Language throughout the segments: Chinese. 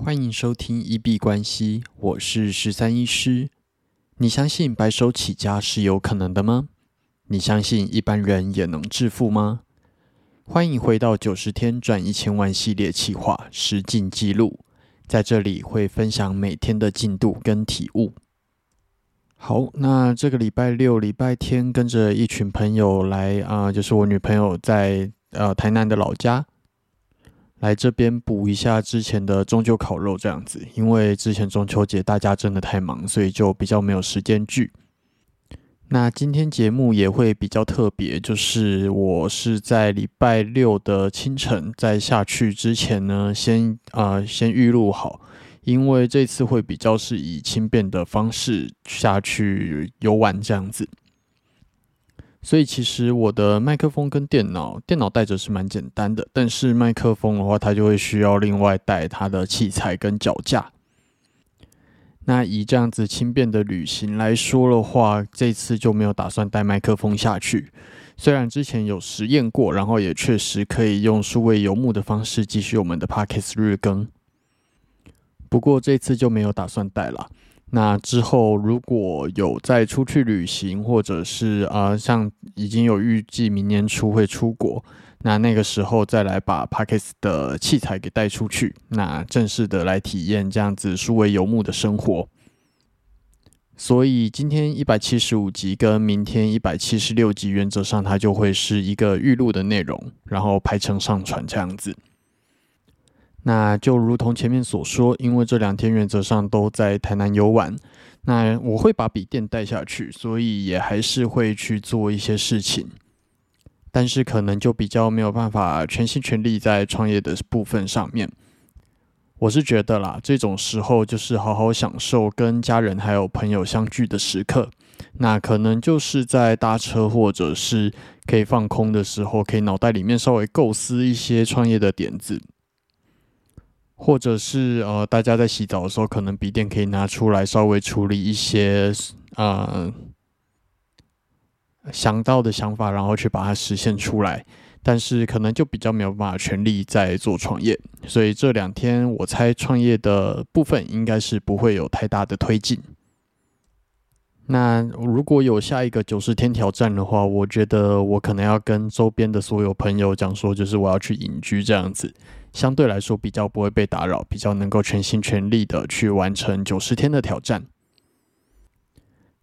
欢迎收听一币关系，我是十三医师。你相信白手起家是有可能的吗？你相信一般人也能致富吗？欢迎回到九十天赚一千万系列企划实进记录，在这里会分享每天的进度跟体悟。好，那这个礼拜六、礼拜天跟着一群朋友来啊、就是我女朋友在呃台南的老家。来这边补一下之前的中秋烤肉这样子，因为之前中秋节大家真的太忙，所以就比较没有时间聚。那今天节目也会比较特别，就是我是在礼拜六的清晨在下去之前呢，先呃先预录好，因为这次会比较是以轻便的方式下去游玩这样子。所以其实我的麦克风跟电脑，电脑带着是蛮简单的，但是麦克风的话，它就会需要另外带它的器材跟脚架。那以这样子轻便的旅行来说的话，这次就没有打算带麦克风下去。虽然之前有实验过，然后也确实可以用数位游牧的方式继续我们的 Pocket 日更，不过这次就没有打算带了。那之后如果有再出去旅行，或者是啊、像已经有预计明年初会出国，那那个时候再来把 p a c k e s 的器材给带出去，那正式的来体验这样子数位游牧的生活。所以今天一百七十五集跟明天一百七十六集，原则上它就会是一个预录的内容，然后排成上传这样子。那就如同前面所说，因为这两天原则上都在台南游玩，那我会把笔电带下去，所以也还是会去做一些事情，但是可能就比较没有办法全心全力在创业的部分上面。我是觉得啦，这种时候就是好好享受跟家人还有朋友相聚的时刻，那可能就是在搭车或者是可以放空的时候，可以脑袋里面稍微构思一些创业的点子。或者是呃，大家在洗澡的时候，可能笔电可以拿出来稍微处理一些呃想到的想法，然后去把它实现出来。但是可能就比较没有办法全力在做创业，所以这两天我猜创业的部分应该是不会有太大的推进。那如果有下一个九十天挑战的话，我觉得我可能要跟周边的所有朋友讲说，就是我要去隐居这样子。相对来说比较不会被打扰，比较能够全心全力的去完成九十天的挑战。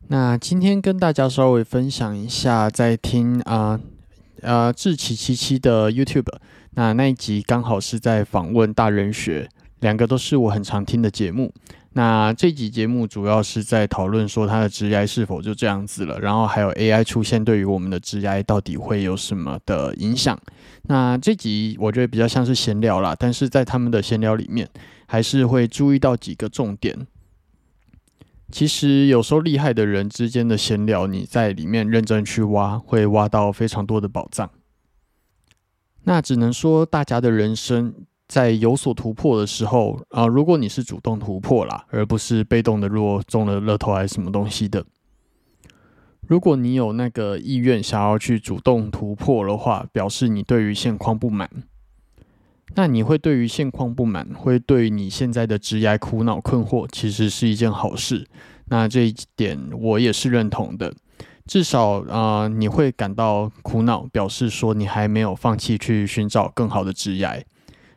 那今天跟大家稍微分享一下，在听啊呃志奇七七的 YouTube，那那一集刚好是在访问大人学，两个都是我很常听的节目。那这集节目主要是在讨论说它的职涯是否就这样子了，然后还有 AI 出现对于我们的职涯到底会有什么的影响。那这集我觉得比较像是闲聊啦，但是在他们的闲聊里面，还是会注意到几个重点。其实有时候厉害的人之间的闲聊，你在里面认真去挖，会挖到非常多的宝藏。那只能说大家的人生。在有所突破的时候啊，如果你是主动突破啦，而不是被动的，如果中了乐透还是什么东西的，如果你有那个意愿想要去主动突破的话，表示你对于现况不满。那你会对于现况不满，会对你现在的职业苦恼困惑，其实是一件好事。那这一点我也是认同的，至少啊、你会感到苦恼，表示说你还没有放弃去寻找更好的职业。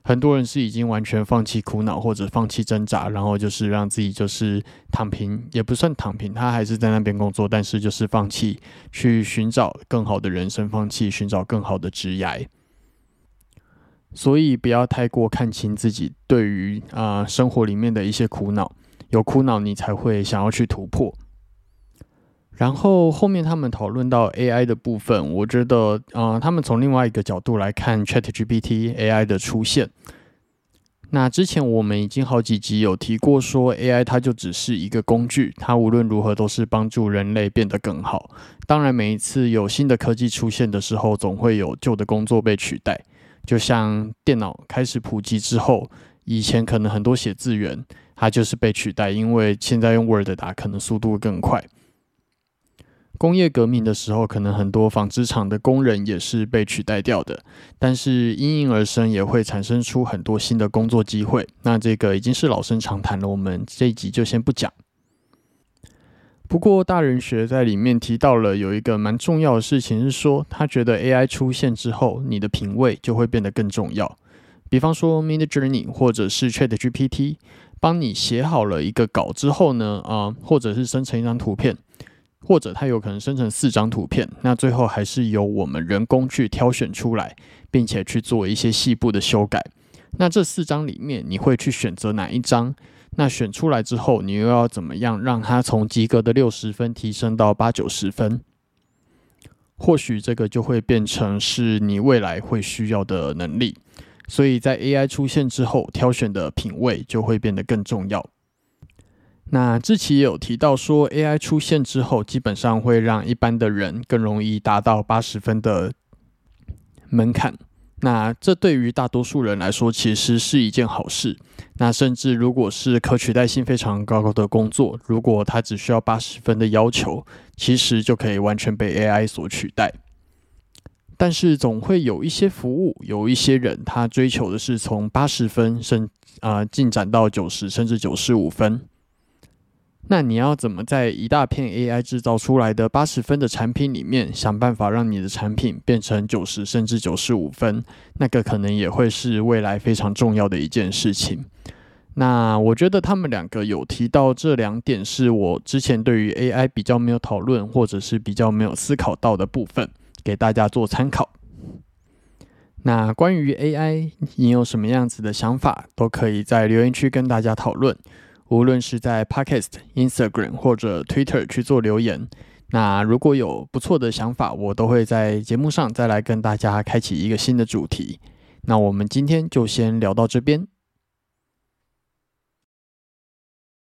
很多人是已经完全放弃苦恼或者放弃挣扎，然后就是让自己就是躺平，也不算躺平，他还是在那边工作，但是就是放弃去寻找更好的人生，放弃寻找更好的职业。所以不要太过看清自己对于啊、生活里面的一些苦恼，有苦恼你才会想要去突破。然后后面他们讨论到 AI 的部分，我觉得，呃，他们从另外一个角度来看 ChatGPT AI 的出现。那之前我们已经好几集有提过，说 AI 它就只是一个工具，它无论如何都是帮助人类变得更好。当然，每一次有新的科技出现的时候，总会有旧的工作被取代。就像电脑开始普及之后，以前可能很多写字员它就是被取代，因为现在用 Word 打可能速度更快。工业革命的时候，可能很多纺织厂的工人也是被取代掉的，但是因应而生也会产生出很多新的工作机会。那这个已经是老生常谈了，我们这一集就先不讲。不过大人学在里面提到了有一个蛮重要的事情，是说他觉得 AI 出现之后，你的品味就会变得更重要。比方说 Mid Journey 或者是 Chat GPT，帮你写好了一个稿之后呢，啊，或者是生成一张图片。或者它有可能生成四张图片，那最后还是由我们人工去挑选出来，并且去做一些细部的修改。那这四张里面，你会去选择哪一张？那选出来之后，你又要怎么样让它从及格的六十分提升到八九十分？或许这个就会变成是你未来会需要的能力。所以在 AI 出现之后，挑选的品味就会变得更重要。那之前也有提到说，AI 出现之后，基本上会让一般的人更容易达到八十分的门槛。那这对于大多数人来说，其实是一件好事。那甚至如果是可取代性非常高的工作，如果它只需要八十分的要求，其实就可以完全被 AI 所取代。但是总会有一些服务，有一些人他追求的是从八十分甚啊进展到九十甚至九十五分。那你要怎么在一大片 AI 制造出来的八十分的产品里面，想办法让你的产品变成九十甚至九十五分？那个可能也会是未来非常重要的一件事情。那我觉得他们两个有提到这两点，是我之前对于 AI 比较没有讨论，或者是比较没有思考到的部分，给大家做参考。那关于 AI，你有什么样子的想法，都可以在留言区跟大家讨论。无论是在 Podcast、Instagram 或者 Twitter 去做留言，那如果有不错的想法，我都会在节目上再来跟大家开启一个新的主题。那我们今天就先聊到这边。